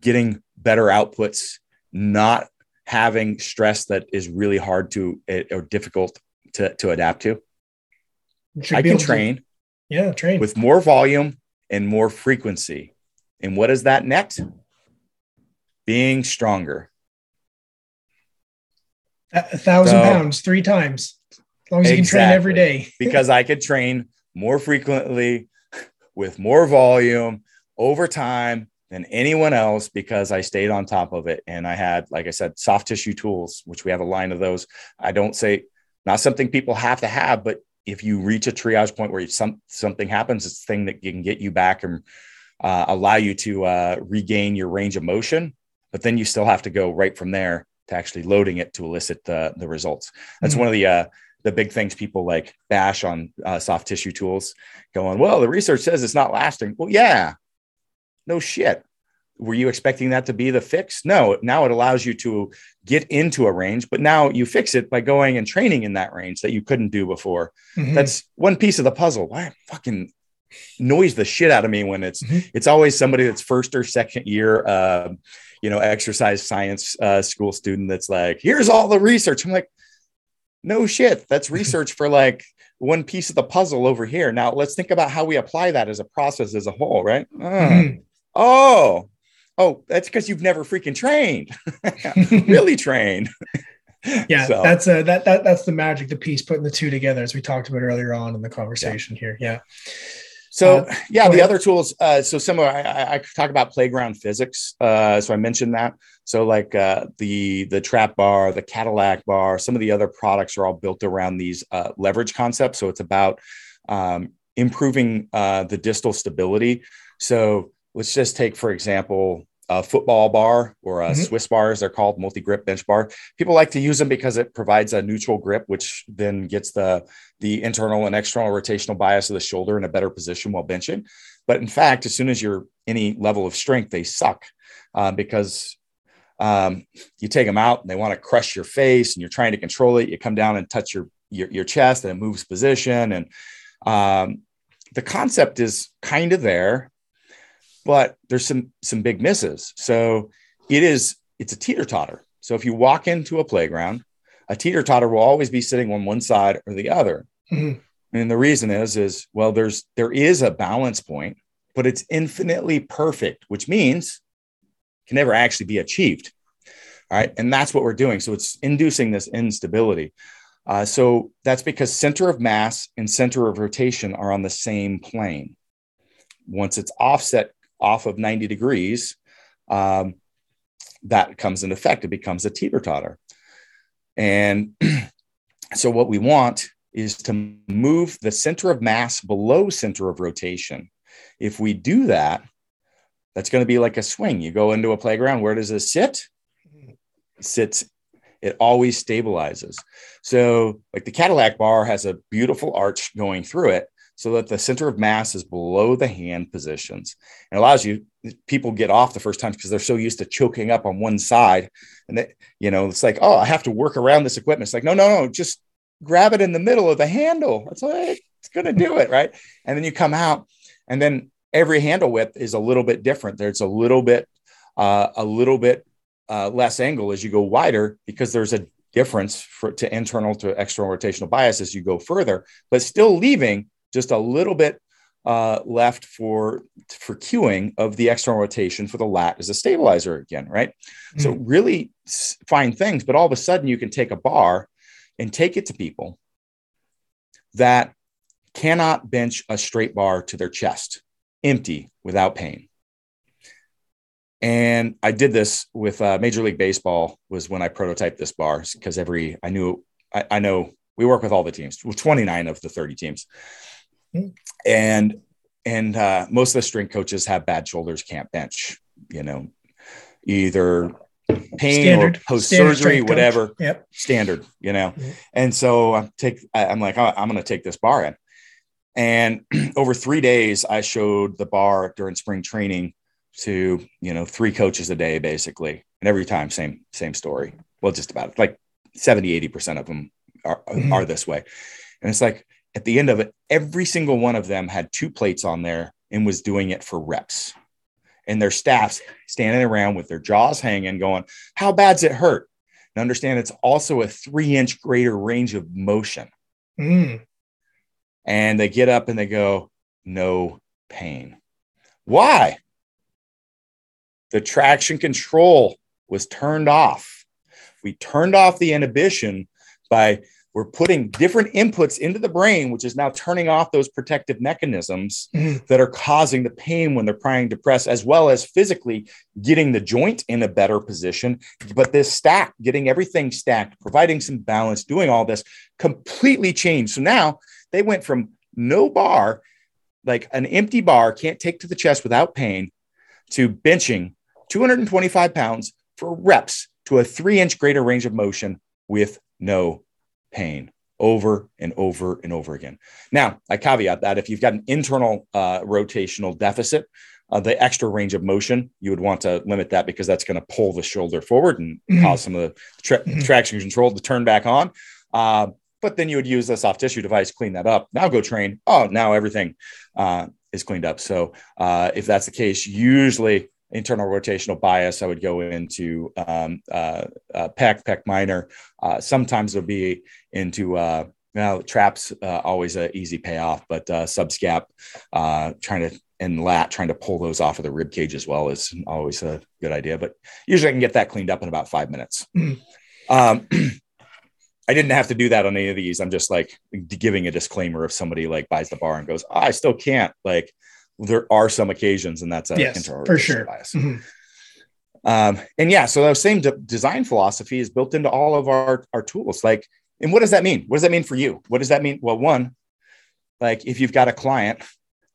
S2: getting better outputs, not having stress that is really hard to eh, or difficult to, to adapt to? I can train. To,
S1: yeah, train
S2: with more volume and more frequency. And what is that net? Being stronger.
S1: A thousand so, pounds three times. As long as exactly, you can train every day.
S2: because I could train more frequently with more volume over time than anyone else because I stayed on top of it. And I had, like I said, soft tissue tools, which we have a line of those. I don't say not something people have to have, but if you reach a triage point where some, something happens, it's a thing that can get you back and uh, allow you to uh, regain your range of motion. But then you still have to go right from there to actually loading it to elicit the, the results. That's mm-hmm. one of the uh, the big things people like bash on uh, soft tissue tools, going, well, the research says it's not lasting. Well, yeah, no shit. Were you expecting that to be the fix? No. Now it allows you to get into a range, but now you fix it by going and training in that range that you couldn't do before. Mm-hmm. That's one piece of the puzzle. Why fucking noise the shit out of me when it's mm-hmm. it's always somebody that's first or second year uh, you know exercise science uh, school student that's like here's all the research i'm like no shit that's research for like one piece of the puzzle over here now let's think about how we apply that as a process as a whole right uh, mm-hmm. oh oh that's because you've never freaking trained really trained
S1: yeah so. that's uh that, that that's the magic the piece putting the two together as we talked about earlier on in the conversation yeah. here yeah
S2: so uh, yeah, the other tools. Uh, so similar. I, I, talk about playground physics. Uh, so I mentioned that. So like uh, the the trap bar, the Cadillac bar, some of the other products are all built around these uh, leverage concepts. So it's about um, improving uh, the distal stability. So let's just take for example a football bar or a mm-hmm. Swiss bar, as they're called, multi-grip bench bar. People like to use them because it provides a neutral grip, which then gets the the internal and external rotational bias of the shoulder in a better position while benching. But in fact, as soon as you're any level of strength, they suck uh, because um, you take them out and they want to crush your face, and you're trying to control it. You come down and touch your your, your chest, and it moves position. And um, the concept is kind of there but there's some some big misses. So it is it's a teeter totter. So if you walk into a playground, a teeter totter will always be sitting on one side or the other. Mm-hmm. And the reason is is well, there's there is a balance point, but it's infinitely perfect, which means can never actually be achieved. All right, and that's what we're doing. So it's inducing this instability. Uh, so that's because center of mass and center of rotation are on the same plane. Once it's offset off of 90 degrees, um, that comes into effect. It becomes a teeter totter. And so, what we want is to move the center of mass below center of rotation. If we do that, that's going to be like a swing. You go into a playground, where does it sit? Mm-hmm. It sits, it always stabilizes. So, like the Cadillac bar has a beautiful arch going through it so that the center of mass is below the hand positions and allows you people get off the first time because they're so used to choking up on one side and that you know it's like oh i have to work around this equipment it's like no no no just grab it in the middle of the handle that's like it's going to do it right and then you come out and then every handle width is a little bit different there's a little bit uh, a little bit uh, less angle as you go wider because there's a difference for, to internal to external rotational bias as you go further but still leaving just a little bit uh, left for for cueing of the external rotation for the lat as a stabilizer again, right? Mm-hmm. So really fine things, but all of a sudden you can take a bar and take it to people. that cannot bench a straight bar to their chest empty without pain. And I did this with uh, Major League Baseball was when I prototyped this bar because every I knew I, I, know we work with all the teams, well, 29 of the 30 teams, and and uh, most of the strength coaches have bad shoulders, can't bench. You know, either pain standard, or post surgery, whatever.
S1: Yep.
S2: Standard, you know. Mm-hmm. And so I take, I, I'm like, oh, I'm going to take this bar in. And over three days, I showed the bar during spring training to, you know, three coaches a day, basically. And every time, same, same story. Well, just about like 70, 80% of them are, mm-hmm. are this way. And it's like at the end of it, every single one of them had two plates on there and was doing it for reps and their staffs standing around with their jaws hanging, going, How bad's it hurt? And understand it's also a three inch greater range of motion. Mm. And they get up and they go, No pain. Why? The traction control was turned off. We turned off the inhibition by we're putting different inputs into the brain, which is now turning off those protective mechanisms mm-hmm. that are causing the pain when they're trying to press, as well as physically getting the joint in a better position. But this stack, getting everything stacked, providing some balance, doing all this completely changed. So now they went from no bar, like an empty bar, can't take to the chest without pain, to benching 225 pounds for reps to a three inch greater range of motion with no pain over and over and over again. Now, I caveat that if you've got an internal uh, rotational deficit, uh, the extra range of motion, you would want to limit that because that's going to pull the shoulder forward and mm-hmm. cause some of the tra- mm-hmm. traction control to turn back on. Uh, but then you would use a soft tissue device, clean that up. Now go train. Oh, now everything uh, is cleaned up. So uh, if that's the case, usually internal rotational bias, I would go into um, uh, uh, pec, pec minor. Uh, sometimes it'll be into uh, now traps, uh, always an easy payoff, but uh, subscap, uh, trying to and lat, trying to pull those off of the rib cage as well is always a good idea. But usually I can get that cleaned up in about five minutes. Um, I didn't have to do that on any of these. I'm just like giving a disclaimer if somebody like buys the bar and goes, oh, I still can't like there are some occasions, and that's a
S1: yes, for sure. bias. Mm-hmm.
S2: Um, and yeah, so that same de- design philosophy is built into all of our our tools. Like, and what does that mean? What does that mean for you? What does that mean? Well, one, like if you've got a client,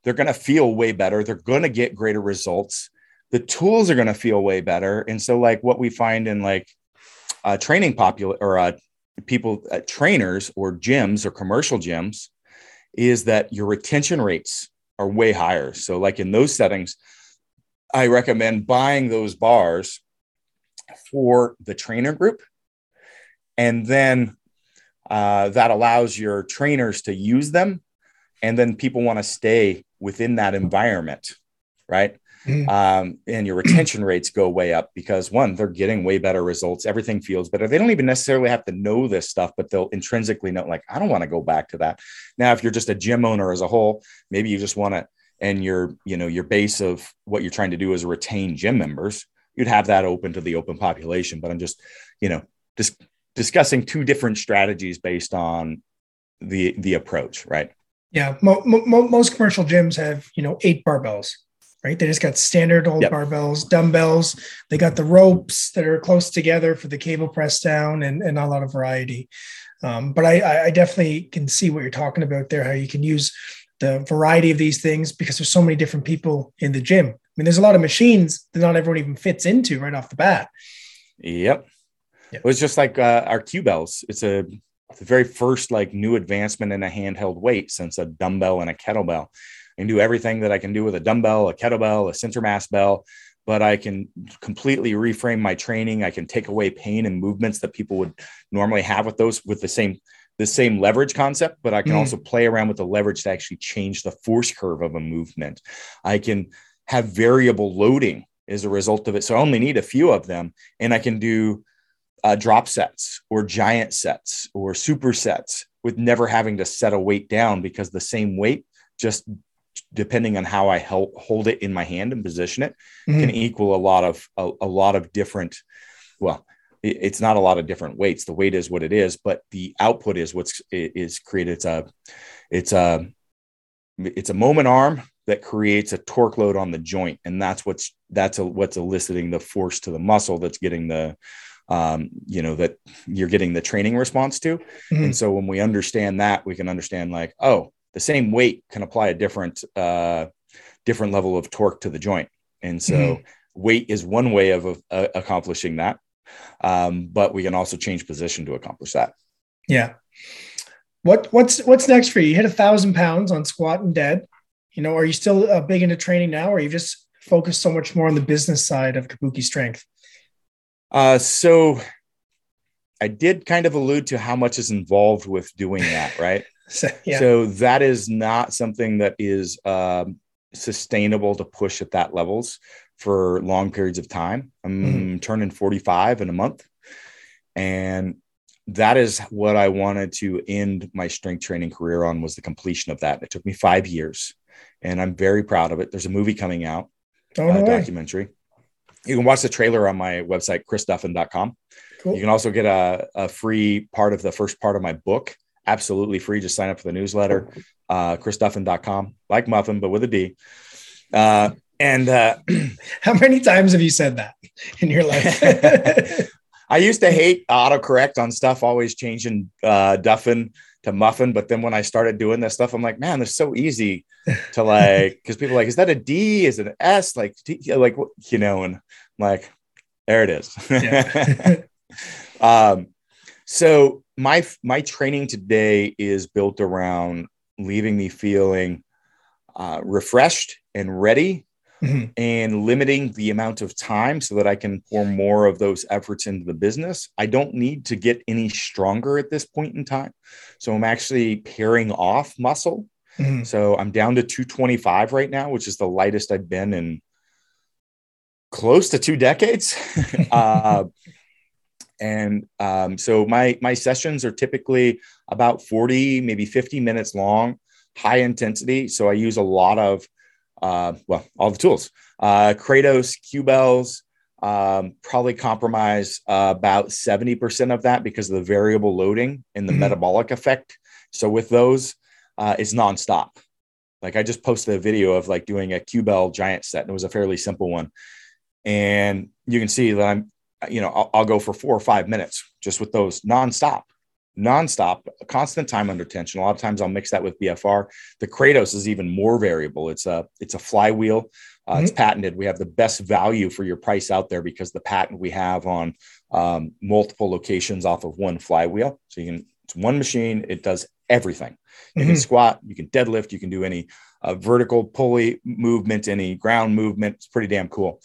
S2: they're going to feel way better. They're going to get greater results. The tools are going to feel way better. And so, like what we find in like uh, training popular or uh, people uh, trainers or gyms or commercial gyms is that your retention rates are way higher. So, like in those settings, I recommend buying those bars for the trainer group. And then uh, that allows your trainers to use them. And then people want to stay within that environment, right? Mm. Um, and your retention rates go way up because one, they're getting way better results. Everything feels better. They don't even necessarily have to know this stuff, but they'll intrinsically know, like, I don't want to go back to that. Now, if you're just a gym owner as a whole, maybe you just want to, and your, you know, your base of what you're trying to do is retain gym members, you'd have that open to the open population. But I'm just, you know, just discussing two different strategies based on the the approach, right?
S1: Yeah, mo- mo- most commercial gyms have you know eight barbells right? They just got standard old yep. barbells, dumbbells. They got the ropes that are close together for the cable press down and, and a lot of variety. Um, but I, I definitely can see what you're talking about there, how you can use the variety of these things because there's so many different people in the gym. I mean, there's a lot of machines that not everyone even fits into right off the bat.
S2: Yep. yep. It was just like uh, our Qbells. It's a the very first like new advancement in a handheld weight since a dumbbell and a kettlebell. I can do everything that I can do with a dumbbell, a kettlebell, a center mass bell, but I can completely reframe my training. I can take away pain and movements that people would normally have with those with the same the same leverage concept, but I can mm. also play around with the leverage to actually change the force curve of a movement. I can have variable loading as a result of it. So I only need a few of them, and I can do uh, drop sets or giant sets or supersets with never having to set a weight down because the same weight just depending on how I help hold it in my hand and position it, mm-hmm. can equal a lot of a, a, lot of different. Well, it's not a lot of different weights. The weight is what it is, but the output is what's is created. It's a it's a it's a moment arm that creates a torque load on the joint, and that's what's that's a, what's eliciting the force to the muscle that's getting the um, you know that you're getting the training response to. Mm-hmm. And so when we understand that, we can understand like, oh, the same weight can apply a different uh, different level of torque to the joint, and so. Mm-hmm. Weight is one way of uh, accomplishing that um, but we can also change position to accomplish that.
S1: Yeah. What what's what's next for you? You hit a thousand pounds on squat and dead. You know, are you still uh, big into training now, or you just focused so much more on the business side of Kabuki Strength?
S2: Uh, so I did kind of allude to how much is involved with doing that, right? So, yeah. so that is not something that is um, sustainable to push at that levels for long periods of time. I'm mm-hmm. turning 45 in a month. And that is what I wanted to end my strength training career on was the completion of that. It took me five years and I'm very proud of it. There's a movie coming out, oh, no documentary. You can watch the trailer on my website, chrisduffin.com. Cool. You can also get a, a free part of the first part of my book, absolutely free. Just sign up for the newsletter, uh, chrisduffin.com, like muffin, but with a D. Uh, and uh,
S1: how many times have you said that in your life?
S2: I used to hate autocorrect on stuff, always changing uh, Duffin to Muffin. But then when I started doing this stuff, I'm like, man, this is so easy to like, because people are like, is that a D? Is it an S? Like, like you know, and I'm like, there it is. Yeah. um, so my my training today is built around leaving me feeling uh, refreshed and ready mm-hmm. and limiting the amount of time so that I can pour more of those efforts into the business. I don't need to get any stronger at this point in time. So I'm actually paring off muscle. Mm-hmm. So I'm down to 225 right now, which is the lightest I've been in close to two decades. uh, and um, so my my sessions are typically about 40 maybe 50 minutes long high intensity so i use a lot of uh, well, all the tools. Uh, Kratos, Qbells, um, probably compromise uh, about 70% of that because of the variable loading and the mm-hmm. metabolic effect. So with those, uh, it's nonstop. Like I just posted a video of like doing a Qbell giant set and it was a fairly simple one. And you can see that I'm, you know, I'll, I'll go for four or five minutes just with those nonstop nonstop, constant time under tension. A lot of times I'll mix that with BFR. The Kratos is even more variable. It's a it's a flywheel. Uh, mm-hmm. It's patented. We have the best value for your price out there because the patent we have on um, multiple locations off of one flywheel. So you can it's one machine. It does everything. You mm-hmm. can squat. You can deadlift. You can do any uh, vertical pulley movement, any ground movement. It's pretty damn cool.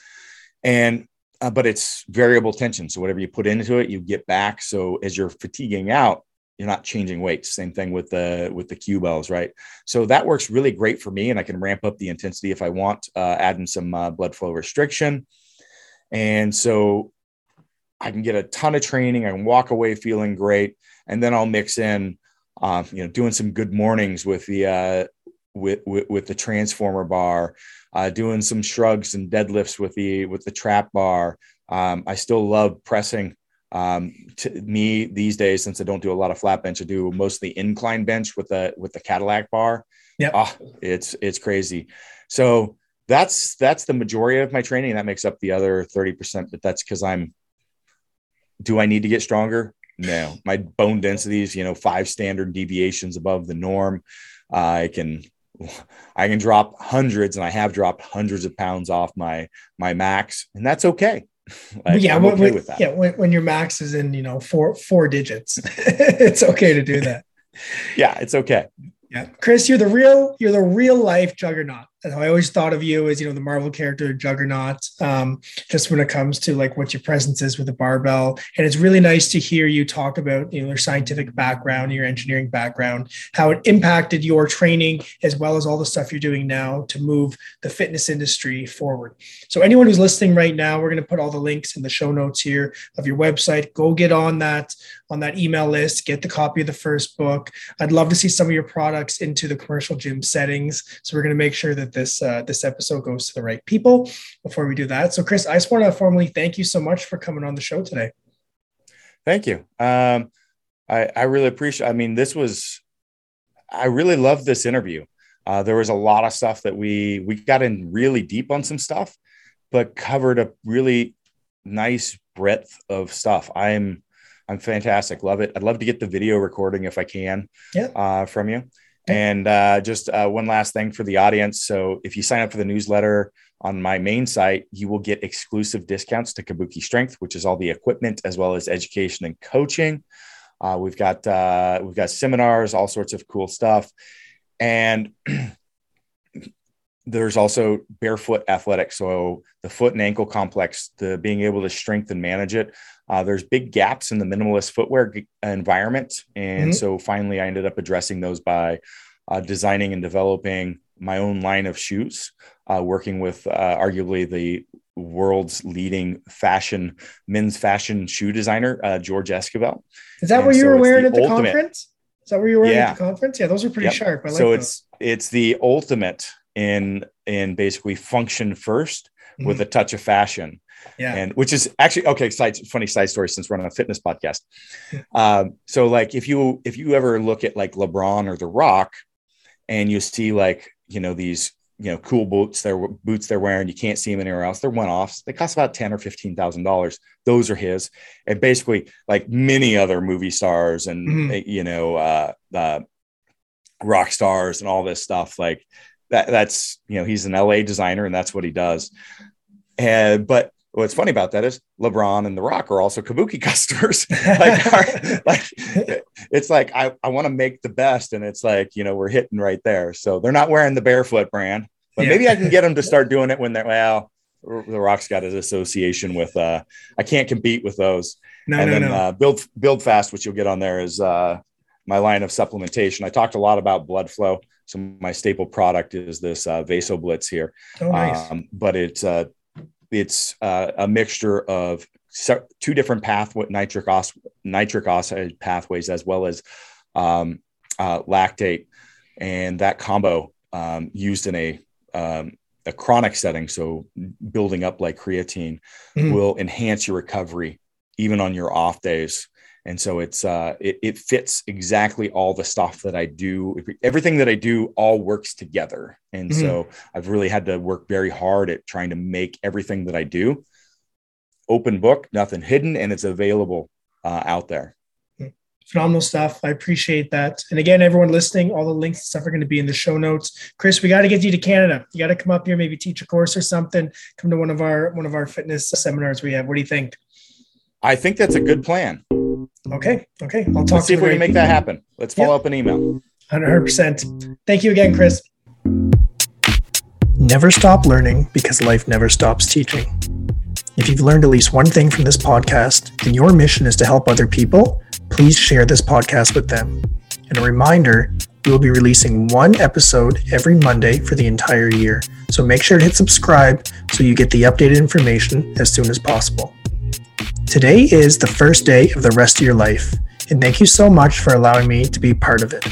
S2: And uh, but it's variable tension. So whatever you put into it, you get back. So as you're fatiguing out, you're not changing weights. Same thing with the with the Qbells, right? So that works really great for me, and I can ramp up the intensity if I want, uh, adding some uh, blood flow restriction, and so I can get a ton of training. I can walk away feeling great, and then I'll mix in, uh, you know, doing some good mornings with the uh, with, with, with the transformer bar, uh, doing some shrugs and deadlifts with the with the trap bar. Um, I still love pressing. Um, to me these days, since I don't do a lot of flat bench, I do mostly incline bench with the with the Cadillac bar. Yeah, oh, it's it's crazy. So that's that's the majority of my training. That makes up the other thirty percent. But that's because I'm. Do I need to get stronger? No, my bone density is you know five standard deviations above the norm. Uh, I can I can drop hundreds, and I have dropped hundreds of pounds off my my max, and that's okay.
S1: like, yeah, when, okay with that. yeah. When, when your max is in you know four four digits, it's okay to do that.
S2: yeah, it's okay.
S1: Yeah, Chris, you're the real you're the real life juggernaut. I always thought of you as you know the Marvel character Juggernaut. Um, just when it comes to like what your presence is with the barbell, and it's really nice to hear you talk about you know your scientific background, your engineering background, how it impacted your training as well as all the stuff you're doing now to move the fitness industry forward. So anyone who's listening right now, we're going to put all the links in the show notes here of your website. Go get on that on that email list, get the copy of the first book. I'd love to see some of your products into the commercial gym settings. So we're going to make sure that this uh, this episode goes to the right people before we do that. So, Chris, I just want to formally thank you so much for coming on the show today.
S2: Thank you. Um, I, I really appreciate. I mean, this was. I really loved this interview. Uh, there was a lot of stuff that we we got in really deep on some stuff, but covered a really nice breadth of stuff. I'm I'm fantastic. Love it. I'd love to get the video recording if I can
S1: yeah.
S2: uh, from you. And uh, just uh, one last thing for the audience. So if you sign up for the newsletter on my main site, you will get exclusive discounts to Kabuki Strength, which is all the equipment as well as education and coaching. Uh, we've got uh, we've got seminars, all sorts of cool stuff, and there's also barefoot athletics. So the foot and ankle complex, the being able to strengthen manage it. Uh, there's big gaps in the minimalist footwear environment, and mm-hmm. so finally, I ended up addressing those by uh, designing and developing my own line of shoes, uh, working with uh, arguably the world's leading fashion men's fashion shoe designer, uh, George Esquivel.
S1: Is that and what you so were wearing the at the ultimate, conference? Is that what you were wearing yeah. at the conference? Yeah, those are pretty yep. sharp. I like
S2: so
S1: those.
S2: it's it's the ultimate in in basically function 1st mm-hmm. with a touch of fashion.
S1: Yeah.
S2: And which is actually okay. Side funny side story since we're on a fitness podcast. um, so like if you if you ever look at like LeBron or The Rock, and you see like you know these you know cool boots they're boots they're wearing you can't see them anywhere else they're one offs they cost about 10 or 15 thousand dollars those are his and basically like many other movie stars and mm-hmm. You know uh, uh, rock stars and all this stuff like that that's you know he's an la designer and that's what he does and but what's funny about that is LeBron and The Rock are also Kabuki customers. like, like, it's like I, I want to make the best, and it's like you know we're hitting right there. So they're not wearing the barefoot brand, but yeah. maybe I can get them to start doing it when they're well. The Rock's got his association with. uh I can't compete with those.
S1: No,
S2: and
S1: no,
S2: then
S1: no.
S2: Uh, build build fast, which you'll get on there is uh my line of supplementation. I talked a lot about blood flow. So my staple product is this uh, Vaso Blitz here.
S1: Oh, nice.
S2: Um, but it's uh, it's uh, a mixture of two different pathway nitric os- nitric oxide pathways as well as um, uh, lactate, and that combo um, used in a um, a chronic setting, so building up like creatine, mm-hmm. will enhance your recovery even on your off days and so it's uh, it, it fits exactly all the stuff that i do. Everything that i do all works together. And mm-hmm. so i've really had to work very hard at trying to make everything that i do open book nothing hidden and it's available uh, out there.
S1: Phenomenal stuff. I appreciate that. And again everyone listening all the links and stuff are going to be in the show notes. Chris we got to get you to canada. You got to come up here maybe teach a course or something. Come to one of our one of our fitness seminars we have. What do you think?
S2: I think that's a good plan
S1: Okay. Okay. I'll talk.
S2: Let's see if we can make that happen. Let's follow yep. up an email.
S1: 100%. Thank you again, Chris.
S3: Never stop learning because life never stops teaching. If you've learned at least one thing from this podcast and your mission is to help other people, please share this podcast with them. And a reminder, we will be releasing one episode every Monday for the entire year. So make sure to hit subscribe so you get the updated information as soon as possible. Today is the first day of the rest of your life, and thank you so much for allowing me to be part of it.